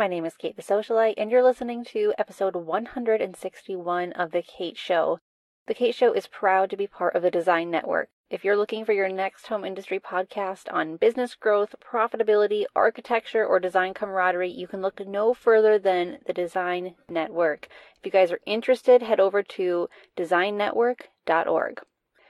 My name is Kate the Socialite, and you're listening to episode 161 of The Kate Show. The Kate Show is proud to be part of the Design Network. If you're looking for your next home industry podcast on business growth, profitability, architecture, or design camaraderie, you can look no further than the Design Network. If you guys are interested, head over to designnetwork.org.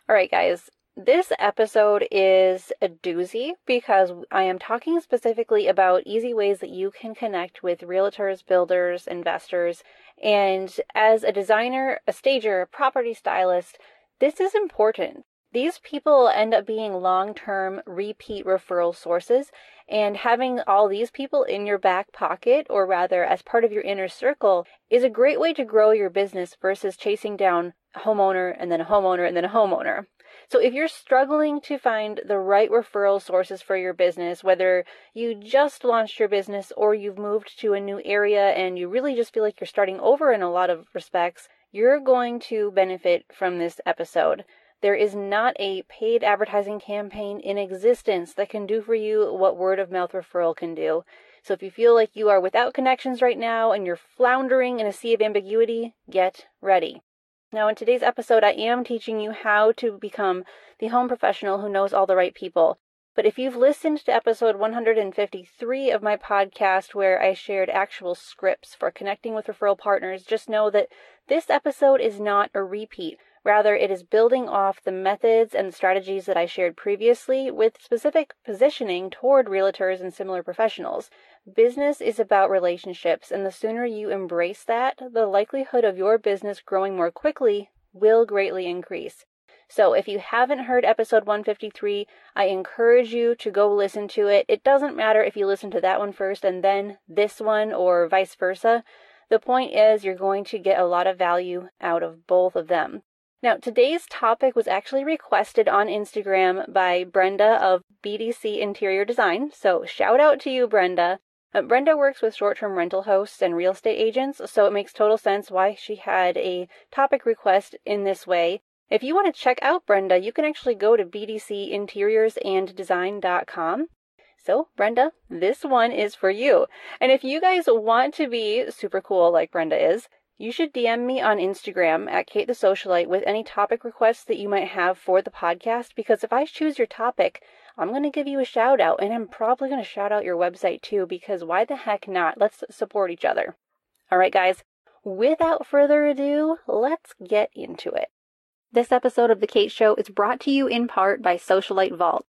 All right, guys, this episode is a doozy because I am talking specifically about easy ways that you can connect with realtors, builders, investors. And as a designer, a stager, a property stylist, this is important. These people end up being long term repeat referral sources, and having all these people in your back pocket, or rather as part of your inner circle, is a great way to grow your business versus chasing down a homeowner and then a homeowner and then a homeowner. So if you're struggling to find the right referral sources for your business, whether you just launched your business or you've moved to a new area and you really just feel like you're starting over in a lot of respects, you're going to benefit from this episode. There is not a paid advertising campaign in existence that can do for you what word of mouth referral can do. So if you feel like you are without connections right now and you're floundering in a sea of ambiguity, get ready. Now, in today's episode, I am teaching you how to become the home professional who knows all the right people. But if you've listened to episode 153 of my podcast, where I shared actual scripts for connecting with referral partners, just know that this episode is not a repeat. Rather, it is building off the methods and strategies that I shared previously with specific positioning toward realtors and similar professionals. Business is about relationships, and the sooner you embrace that, the likelihood of your business growing more quickly will greatly increase. So, if you haven't heard episode 153, I encourage you to go listen to it. It doesn't matter if you listen to that one first and then this one, or vice versa. The point is, you're going to get a lot of value out of both of them. Now, today's topic was actually requested on Instagram by Brenda of BDC Interior Design. So, shout out to you, Brenda. Uh, Brenda works with short term rental hosts and real estate agents, so it makes total sense why she had a topic request in this way. If you want to check out Brenda, you can actually go to bdcinteriorsanddesign.com. So, Brenda, this one is for you. And if you guys want to be super cool like Brenda is, you should DM me on Instagram at Kate the Socialite with any topic requests that you might have for the podcast because if I choose your topic, I'm going to give you a shout out and I'm probably going to shout out your website too because why the heck not? Let's support each other. All right, guys, without further ado, let's get into it. This episode of The Kate Show is brought to you in part by Socialite Vault.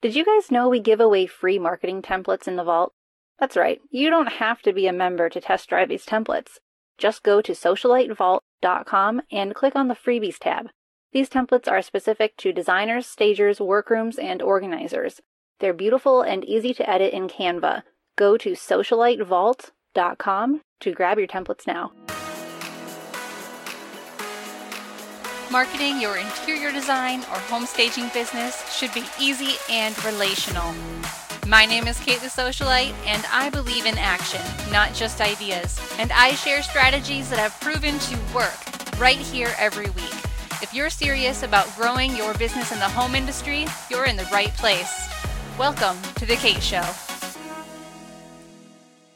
Did you guys know we give away free marketing templates in the vault? That's right, you don't have to be a member to test drive these templates. Just go to socialitevault.com and click on the freebies tab. These templates are specific to designers, stagers, workrooms, and organizers. They're beautiful and easy to edit in Canva. Go to socialitevault.com to grab your templates now. Marketing your interior design or home staging business should be easy and relational. My name is Kate the Socialite, and I believe in action, not just ideas. And I share strategies that have proven to work right here every week. If you're serious about growing your business in the home industry, you're in the right place. Welcome to The Kate Show.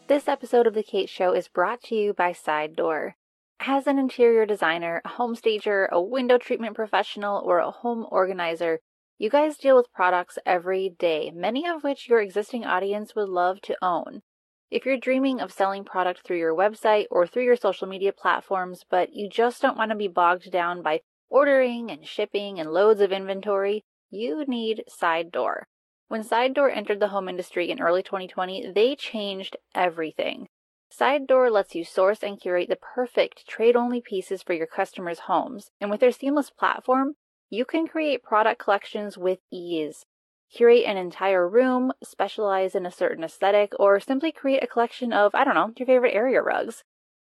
This episode of The Kate Show is brought to you by Side Door. As an interior designer, a home stager, a window treatment professional, or a home organizer, you guys deal with products every day, many of which your existing audience would love to own. If you're dreaming of selling product through your website or through your social media platforms, but you just don't want to be bogged down by ordering and shipping and loads of inventory, you need Side Door. When Side Door entered the home industry in early 2020, they changed everything. Side Door lets you source and curate the perfect trade only pieces for your customers' homes, and with their seamless platform, you can create product collections with ease. Curate an entire room, specialize in a certain aesthetic, or simply create a collection of, I don't know, your favorite area rugs.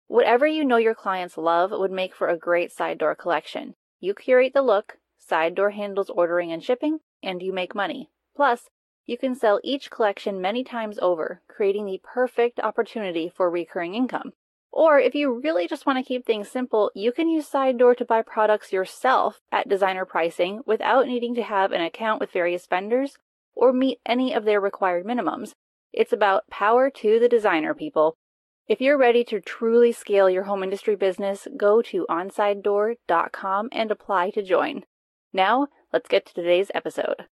Whatever you know your clients love would make for a great side door collection. You curate the look, Side Door handles ordering and shipping, and you make money. Plus, you can sell each collection many times over, creating the perfect opportunity for recurring income. Or if you really just want to keep things simple, you can use Side Door to buy products yourself at designer pricing without needing to have an account with various vendors or meet any of their required minimums. It's about power to the designer, people. If you're ready to truly scale your home industry business, go to onsidedoor.com and apply to join. Now, let's get to today's episode.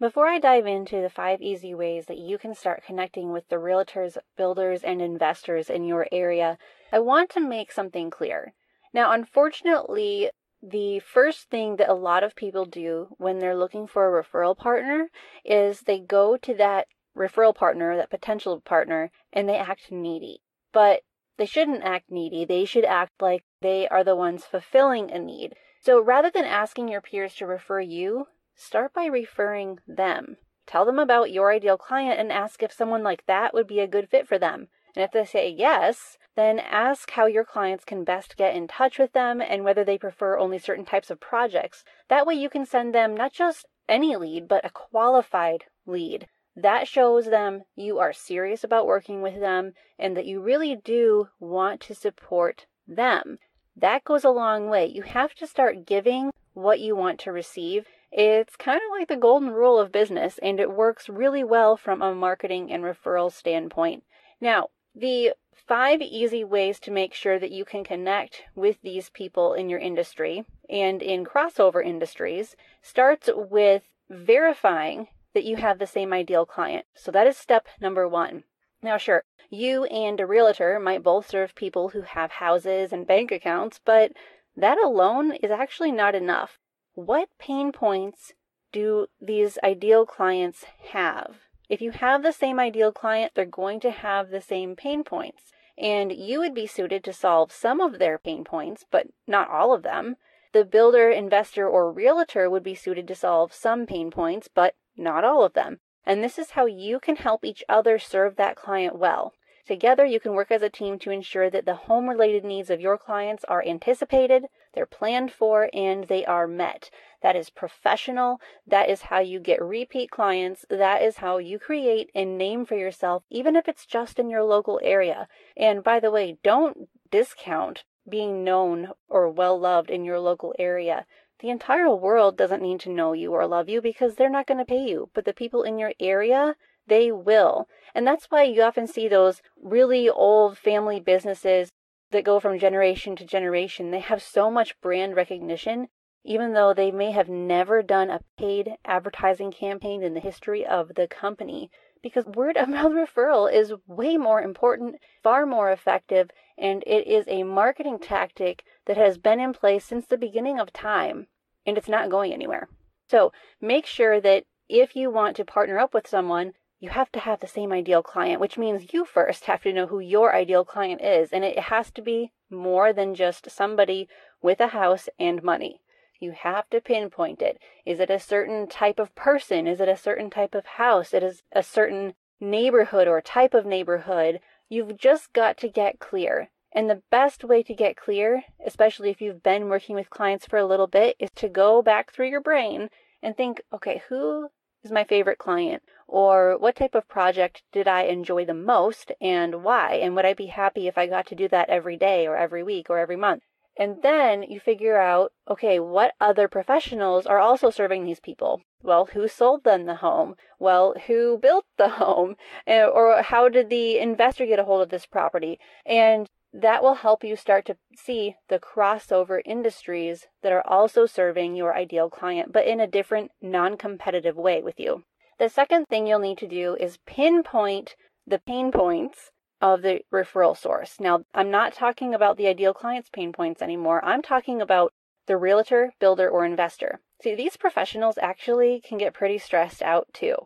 Before I dive into the five easy ways that you can start connecting with the realtors, builders, and investors in your area, I want to make something clear. Now, unfortunately, the first thing that a lot of people do when they're looking for a referral partner is they go to that referral partner, that potential partner, and they act needy. But they shouldn't act needy. They should act like they are the ones fulfilling a need. So rather than asking your peers to refer you, start by referring them. Tell them about your ideal client and ask if someone like that would be a good fit for them. And if they say yes, then ask how your clients can best get in touch with them and whether they prefer only certain types of projects. That way you can send them not just any lead, but a qualified lead. That shows them you are serious about working with them and that you really do want to support them. That goes a long way. You have to start giving what you want to receive. It's kind of like the golden rule of business, and it works really well from a marketing and referral standpoint. Now, the five easy ways to make sure that you can connect with these people in your industry and in crossover industries starts with verifying that you have the same ideal client. So that is step number one. Now, sure, you and a realtor might both serve people who have houses and bank accounts, but that alone is actually not enough. What pain points do these ideal clients have? If you have the same ideal client, they're going to have the same pain points. And you would be suited to solve some of their pain points, but not all of them. The builder, investor, or realtor would be suited to solve some pain points, but not all of them. And this is how you can help each other serve that client well. Together, you can work as a team to ensure that the home related needs of your clients are anticipated, they're planned for, and they are met. That is professional. That is how you get repeat clients. That is how you create a name for yourself, even if it's just in your local area. And by the way, don't discount being known or well loved in your local area. The entire world doesn't need to know you or love you because they're not going to pay you. But the people in your area, they will. And that's why you often see those really old family businesses that go from generation to generation. They have so much brand recognition, even though they may have never done a paid advertising campaign in the history of the company. Because word of mouth referral is way more important, far more effective, and it is a marketing tactic that has been in place since the beginning of time and it's not going anywhere. So make sure that if you want to partner up with someone, you have to have the same ideal client, which means you first have to know who your ideal client is. And it has to be more than just somebody with a house and money. You have to pinpoint it. Is it a certain type of person? Is it a certain type of house? It is a certain neighborhood or type of neighborhood. You've just got to get clear. And the best way to get clear, especially if you've been working with clients for a little bit, is to go back through your brain and think, okay, who is my favorite client? Or what type of project did I enjoy the most and why? And would I be happy if I got to do that every day or every week or every month? And then you figure out, okay, what other professionals are also serving these people? Well, who sold them the home? Well, who built the home? Eh, or how did the investor get a hold of this property? And that will help you start to see the crossover industries that are also serving your ideal client, but in a different non competitive way with you. The second thing you'll need to do is pinpoint the pain points of the referral source. Now, I'm not talking about the ideal client's pain points anymore. I'm talking about the realtor, builder, or investor. See, these professionals actually can get pretty stressed out too,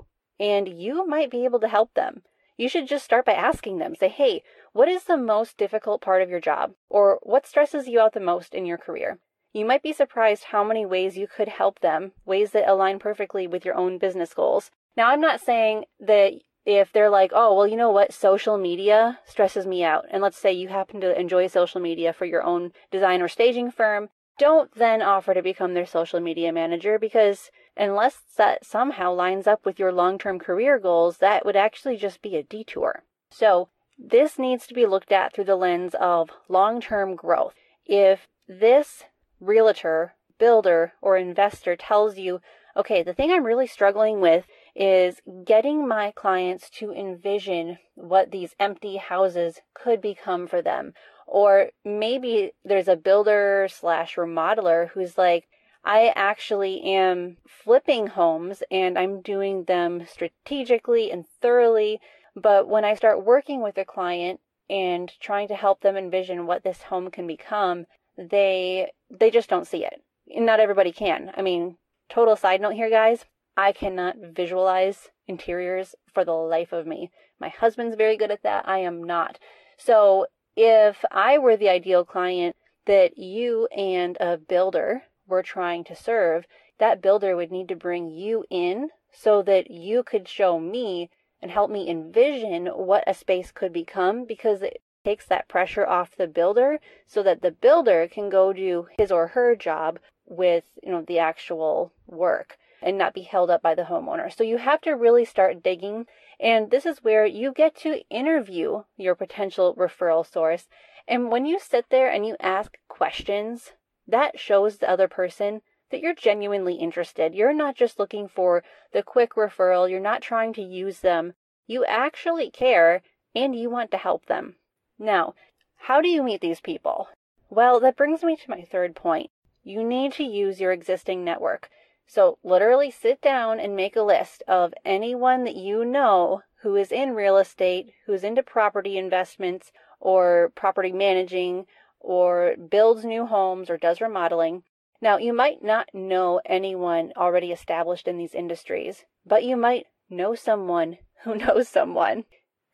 and you might be able to help them. You should just start by asking them, say, hey, what is the most difficult part of your job? Or what stresses you out the most in your career? You might be surprised how many ways you could help them, ways that align perfectly with your own business goals. Now, I'm not saying that if they're like, oh, well, you know what, social media stresses me out, and let's say you happen to enjoy social media for your own design or staging firm, don't then offer to become their social media manager because unless that somehow lines up with your long term career goals, that would actually just be a detour. So this needs to be looked at through the lens of long term growth. If this realtor, builder, or investor tells you, okay, the thing I'm really struggling with is getting my clients to envision what these empty houses could become for them. Or maybe there's a builder slash remodeler who's like, I actually am flipping homes and I'm doing them strategically and thoroughly. But when I start working with a client and trying to help them envision what this home can become, they they just don't see it. Not everybody can. I mean, total side note here guys, I cannot visualize interiors for the life of me. My husband's very good at that. I am not. So, if I were the ideal client that you and a builder were trying to serve, that builder would need to bring you in so that you could show me and help me envision what a space could become because it takes that pressure off the builder so that the builder can go do his or her job with, you know, the actual work and not be held up by the homeowner. So you have to really start digging and this is where you get to interview your potential referral source. And when you sit there and you ask questions that shows the other person that you're genuinely interested. You're not just looking for the quick referral, you're not trying to use them. You actually care and you want to help them. Now, how do you meet these people? Well, that brings me to my third point. You need to use your existing network. So, literally sit down and make a list of anyone that you know who is in real estate, who's into property investments or property managing or builds new homes or does remodeling. Now, you might not know anyone already established in these industries, but you might know someone who knows someone.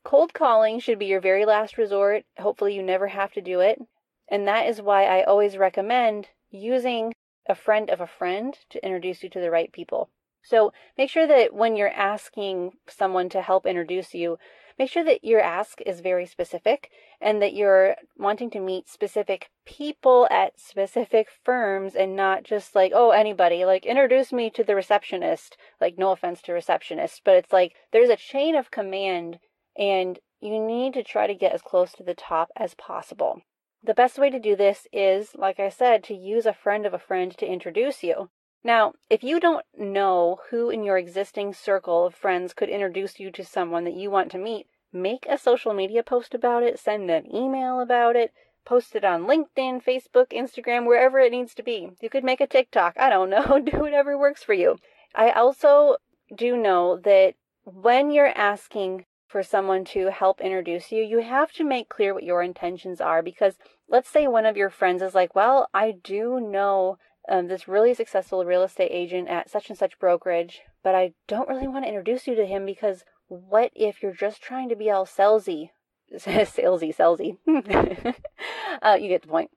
Cold calling should be your very last resort. Hopefully, you never have to do it. And that is why I always recommend using a friend of a friend to introduce you to the right people. So make sure that when you're asking someone to help introduce you, make sure that your ask is very specific and that you're wanting to meet specific people at specific firms and not just like, oh, anybody, like introduce me to the receptionist. Like, no offense to receptionists, but it's like there's a chain of command and you need to try to get as close to the top as possible. The best way to do this is, like I said, to use a friend of a friend to introduce you. Now, if you don't know who in your existing circle of friends could introduce you to someone that you want to meet, make a social media post about it, send an email about it, post it on LinkedIn, Facebook, Instagram, wherever it needs to be. You could make a TikTok. I don't know. Do whatever works for you. I also do know that when you're asking for someone to help introduce you, you have to make clear what your intentions are because let's say one of your friends is like, Well, I do know um, this really successful real estate agent at such and such brokerage, but I don't really want to introduce you to him because what if you're just trying to be all salesy? salesy, salesy. uh, you get the point.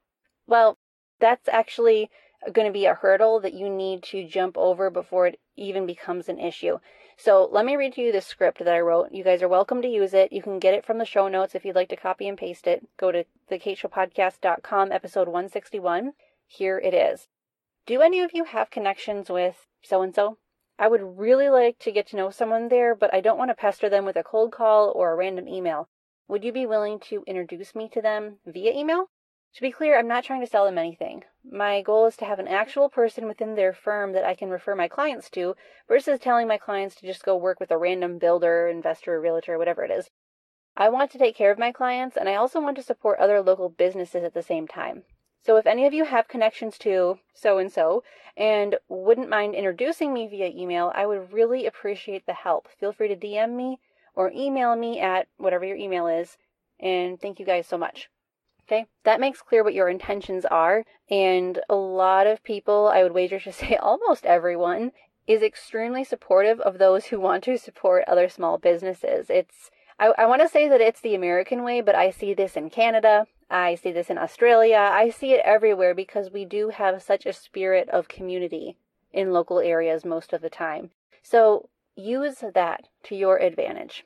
Well, that's actually going to be a hurdle that you need to jump over before it even becomes an issue. So let me read to you the script that I wrote. You guys are welcome to use it. You can get it from the show notes if you'd like to copy and paste it. Go to thekateshowpodcast.com, episode 161. Here it is. Do any of you have connections with so and so? I would really like to get to know someone there, but I don't want to pester them with a cold call or a random email. Would you be willing to introduce me to them via email? To be clear, I'm not trying to sell them anything. My goal is to have an actual person within their firm that I can refer my clients to versus telling my clients to just go work with a random builder, investor, realtor, whatever it is. I want to take care of my clients and I also want to support other local businesses at the same time. So if any of you have connections to so and so and wouldn't mind introducing me via email, I would really appreciate the help. Feel free to DM me or email me at whatever your email is. And thank you guys so much. Okay, that makes clear what your intentions are. And a lot of people, I would wager to say almost everyone, is extremely supportive of those who want to support other small businesses. It's I, I want to say that it's the American way, but I see this in Canada. I see this in Australia. I see it everywhere because we do have such a spirit of community in local areas most of the time. So use that to your advantage.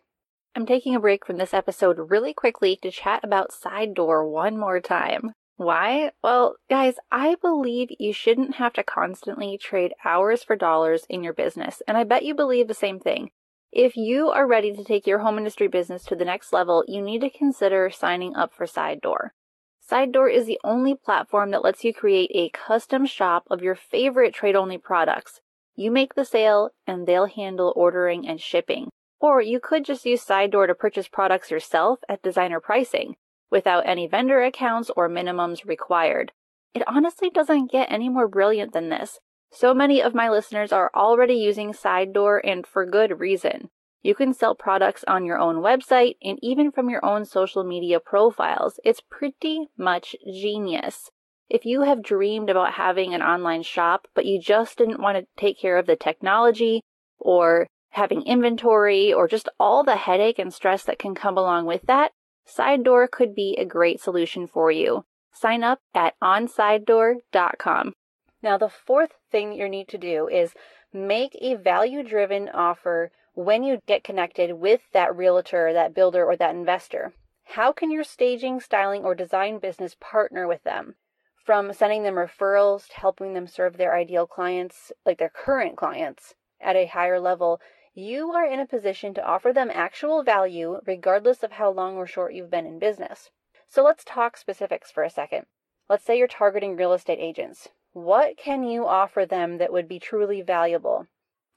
I'm taking a break from this episode really quickly to chat about Side Door one more time. Why? Well, guys, I believe you shouldn't have to constantly trade hours for dollars in your business, and I bet you believe the same thing. If you are ready to take your home industry business to the next level, you need to consider signing up for Side Door. Side Door is the only platform that lets you create a custom shop of your favorite trade only products. You make the sale and they'll handle ordering and shipping. Or you could just use Sidedoor to purchase products yourself at designer pricing without any vendor accounts or minimums required. It honestly doesn't get any more brilliant than this. So many of my listeners are already using Sidedoor and for good reason. You can sell products on your own website and even from your own social media profiles. It's pretty much genius. If you have dreamed about having an online shop, but you just didn't want to take care of the technology or having inventory or just all the headache and stress that can come along with that, Sidedoor could be a great solution for you. Sign up at onsidedoor.com. Now, the fourth thing you need to do is make a value driven offer when you get connected with that realtor, that builder, or that investor. How can your staging, styling, or design business partner with them? From sending them referrals to helping them serve their ideal clients, like their current clients, at a higher level, you are in a position to offer them actual value regardless of how long or short you've been in business. So let's talk specifics for a second. Let's say you're targeting real estate agents. What can you offer them that would be truly valuable?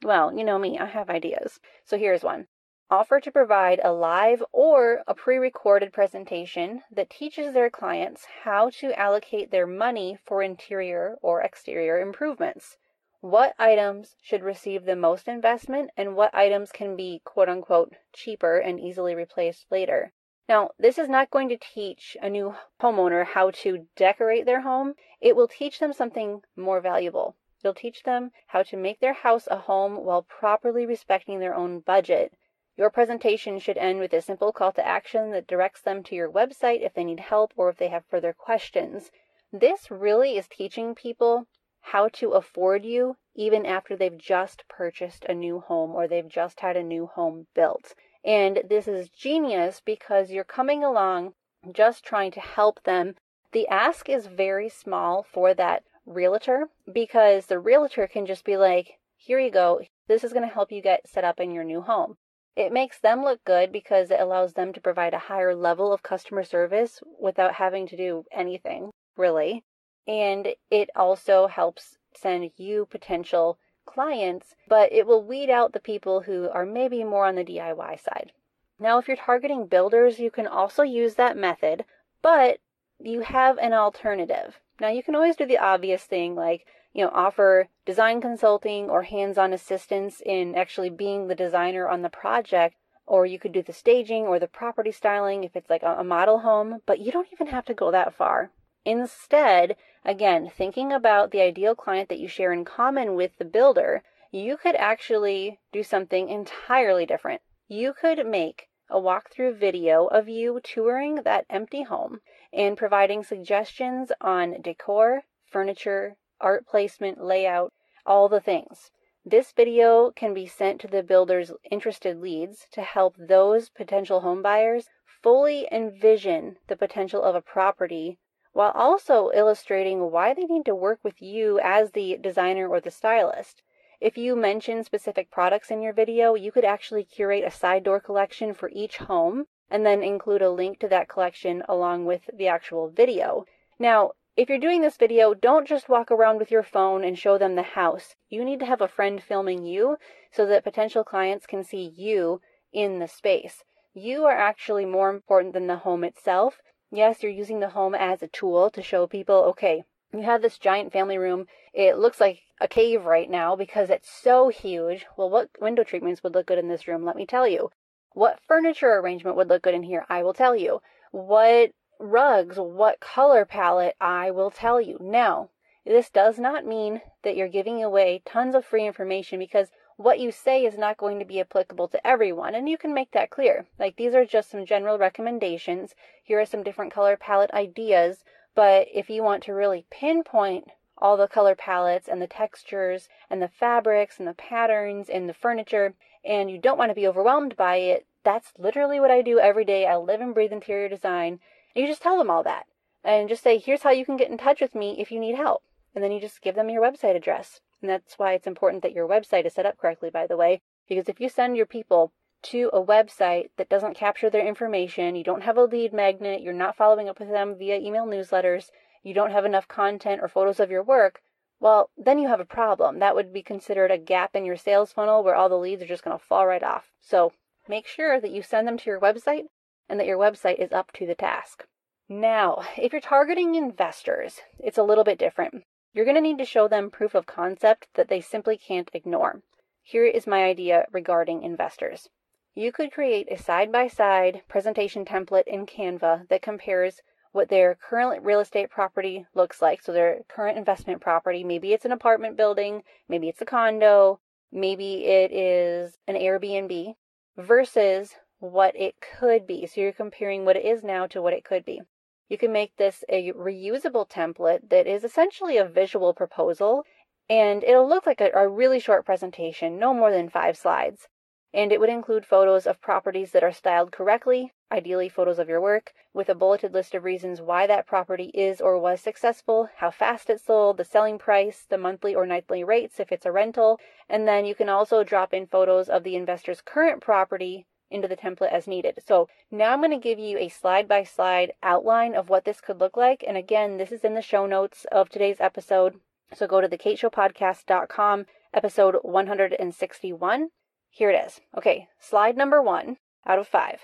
Well, you know me, I have ideas. So here's one. Offer to provide a live or a pre recorded presentation that teaches their clients how to allocate their money for interior or exterior improvements. What items should receive the most investment and what items can be quote unquote cheaper and easily replaced later? Now, this is not going to teach a new homeowner how to decorate their home. It will teach them something more valuable. It'll teach them how to make their house a home while properly respecting their own budget. Your presentation should end with a simple call to action that directs them to your website if they need help or if they have further questions. This really is teaching people how to afford you even after they've just purchased a new home or they've just had a new home built. And this is genius because you're coming along just trying to help them. The ask is very small for that realtor because the realtor can just be like, here you go. This is going to help you get set up in your new home. It makes them look good because it allows them to provide a higher level of customer service without having to do anything, really. And it also helps send you potential clients, but it will weed out the people who are maybe more on the DIY side. Now, if you're targeting builders, you can also use that method, but you have an alternative. Now, you can always do the obvious thing like, you know, offer design consulting or hands on assistance in actually being the designer on the project, or you could do the staging or the property styling if it's like a model home, but you don't even have to go that far. Instead, again, thinking about the ideal client that you share in common with the builder, you could actually do something entirely different. You could make a walkthrough video of you touring that empty home and providing suggestions on decor, furniture, art placement, layout, all the things. This video can be sent to the builder's interested leads to help those potential homebuyers fully envision the potential of a property while also illustrating why they need to work with you as the designer or the stylist. If you mention specific products in your video, you could actually curate a side door collection for each home and then include a link to that collection along with the actual video. Now, if you're doing this video, don't just walk around with your phone and show them the house. You need to have a friend filming you so that potential clients can see you in the space. You are actually more important than the home itself, Yes, you're using the home as a tool to show people, okay, you have this giant family room. It looks like a cave right now because it's so huge. Well, what window treatments would look good in this room? Let me tell you. What furniture arrangement would look good in here? I will tell you. What rugs, what color palette? I will tell you. Now, this does not mean that you're giving away tons of free information because what you say is not going to be applicable to everyone, and you can make that clear. Like, these are just some general recommendations. Here are some different color palette ideas, but if you want to really pinpoint all the color palettes and the textures and the fabrics and the patterns and the furniture, and you don't want to be overwhelmed by it, that's literally what I do every day. I live and breathe interior design. And you just tell them all that. And just say, here's how you can get in touch with me if you need help. And then you just give them your website address. And that's why it's important that your website is set up correctly, by the way, because if you send your people to a website that doesn't capture their information, you don't have a lead magnet, you're not following up with them via email newsletters, you don't have enough content or photos of your work, well, then you have a problem. That would be considered a gap in your sales funnel where all the leads are just going to fall right off. So make sure that you send them to your website and that your website is up to the task. Now, if you're targeting investors, it's a little bit different. You're going to need to show them proof of concept that they simply can't ignore. Here is my idea regarding investors. You could create a side by side presentation template in Canva that compares what their current real estate property looks like. So, their current investment property, maybe it's an apartment building, maybe it's a condo, maybe it is an Airbnb, versus what it could be. So, you're comparing what it is now to what it could be. You can make this a reusable template that is essentially a visual proposal and it'll look like a, a really short presentation, no more than five slides. And it would include photos of properties that are styled correctly, ideally photos of your work, with a bulleted list of reasons why that property is or was successful, how fast it sold, the selling price, the monthly or nightly rates if it's a rental, and then you can also drop in photos of the investor's current property into the template as needed. So now I'm going to give you a slide by slide outline of what this could look like. And again, this is in the show notes of today's episode. So go to thekateshowpodcast.com, episode 161 here it is. Okay, slide number one out of five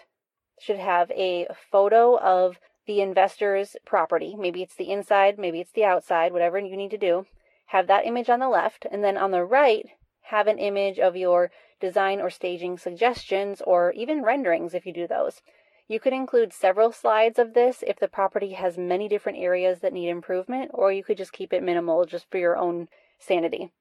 should have a photo of the investor's property. Maybe it's the inside, maybe it's the outside, whatever you need to do. Have that image on the left, and then on the right, have an image of your design or staging suggestions or even renderings if you do those. You could include several slides of this if the property has many different areas that need improvement, or you could just keep it minimal just for your own sanity.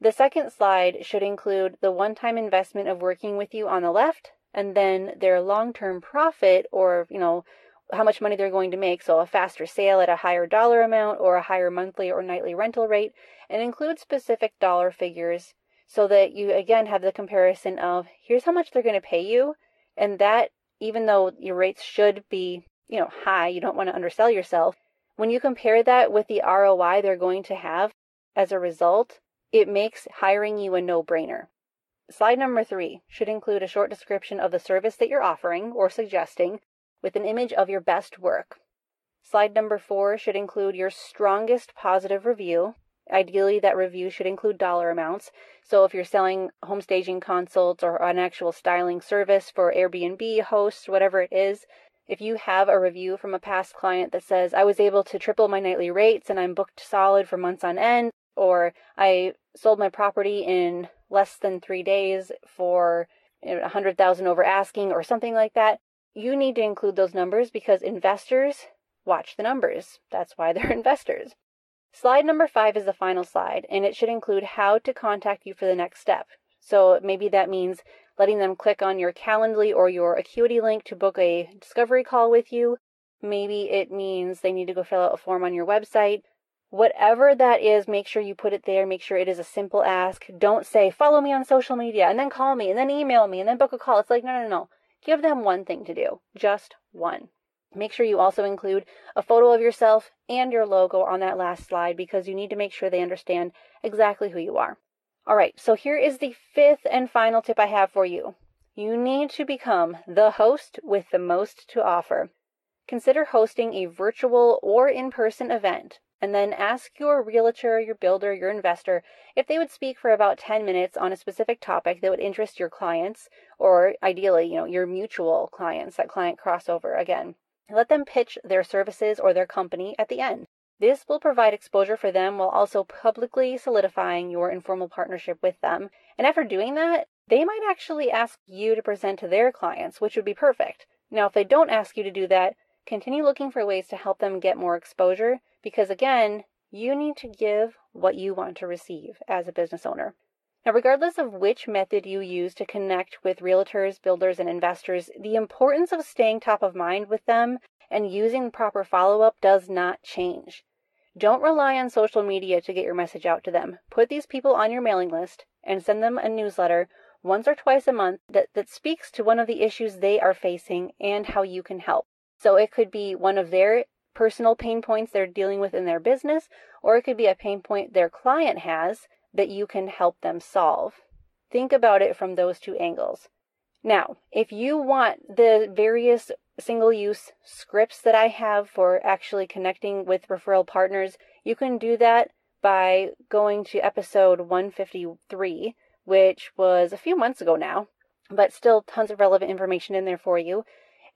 The second slide should include the one time investment of working with you on the left, and then their long term profit or, you know, how much money they're going to make. So a faster sale at a higher dollar amount or a higher monthly or nightly rental rate, and include specific dollar figures so that you again have the comparison of here's how much they're going to pay you, and that even though your rates should be, you know, high, you don't want to undersell yourself. When you compare that with the ROI they're going to have as a result, it makes hiring you a no brainer. Slide number three should include a short description of the service that you're offering or suggesting with an image of your best work. Slide number four should include your strongest positive review. Ideally, that review should include dollar amounts. So, if you're selling home staging consults or an actual styling service for Airbnb hosts, whatever it is, if you have a review from a past client that says, I was able to triple my nightly rates and I'm booked solid for months on end, or I sold my property in less than three days for a hundred thousand over asking or something like that, you need to include those numbers because investors watch the numbers. That's why they're investors. Slide number five is the final slide, and it should include how to contact you for the next step. So maybe that means letting them click on your Calendly or your Acuity link to book a discovery call with you. Maybe it means they need to go fill out a form on your website. Whatever that is, make sure you put it there. Make sure it is a simple ask. Don't say, follow me on social media and then call me and then email me and then book a call. It's like, no, no, no. Give them one thing to do, just one. Make sure you also include a photo of yourself and your logo on that last slide because you need to make sure they understand exactly who you are. All right, so here is the fifth and final tip I have for you. You need to become the host with the most to offer. Consider hosting a virtual or in person event and then ask your realtor, your builder, your investor if they would speak for about 10 minutes on a specific topic that would interest your clients or ideally, you know, your mutual clients, that client crossover again. Let them pitch their services or their company at the end. This will provide exposure for them while also publicly solidifying your informal partnership with them. And after doing that, they might actually ask you to present to their clients, which would be perfect. Now, if they don't ask you to do that, continue looking for ways to help them get more exposure because again, you need to give what you want to receive as a business owner. Now, regardless of which method you use to connect with realtors, builders, and investors, the importance of staying top of mind with them and using proper follow up does not change. Don't rely on social media to get your message out to them. Put these people on your mailing list and send them a newsletter once or twice a month that, that speaks to one of the issues they are facing and how you can help. So it could be one of their personal pain points they're dealing with in their business, or it could be a pain point their client has that you can help them solve. Think about it from those two angles. Now, if you want the various single use scripts that I have for actually connecting with referral partners, you can do that by going to episode 153, which was a few months ago now, but still tons of relevant information in there for you.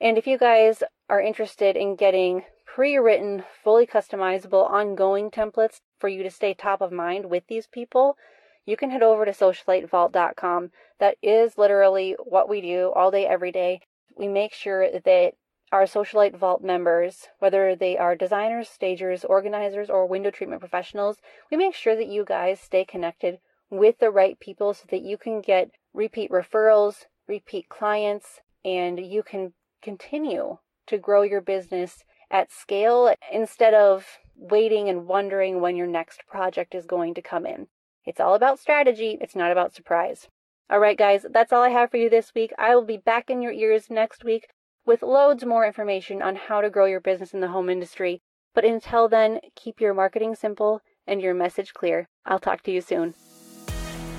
And if you guys are interested in getting pre written, fully customizable, ongoing templates for you to stay top of mind with these people, you can head over to socialitevault.com. That is literally what we do all day, every day. We make sure that our Socialite Vault members, whether they are designers, stagers, organizers, or window treatment professionals, we make sure that you guys stay connected with the right people so that you can get repeat referrals, repeat clients, and you can continue to grow your business at scale instead of waiting and wondering when your next project is going to come in. It's all about strategy, it's not about surprise. All right, guys, that's all I have for you this week. I will be back in your ears next week with loads more information on how to grow your business in the home industry. But until then, keep your marketing simple and your message clear. I'll talk to you soon.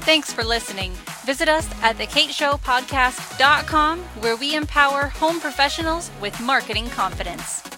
Thanks for listening. Visit us at thekateshowpodcast.com where we empower home professionals with marketing confidence.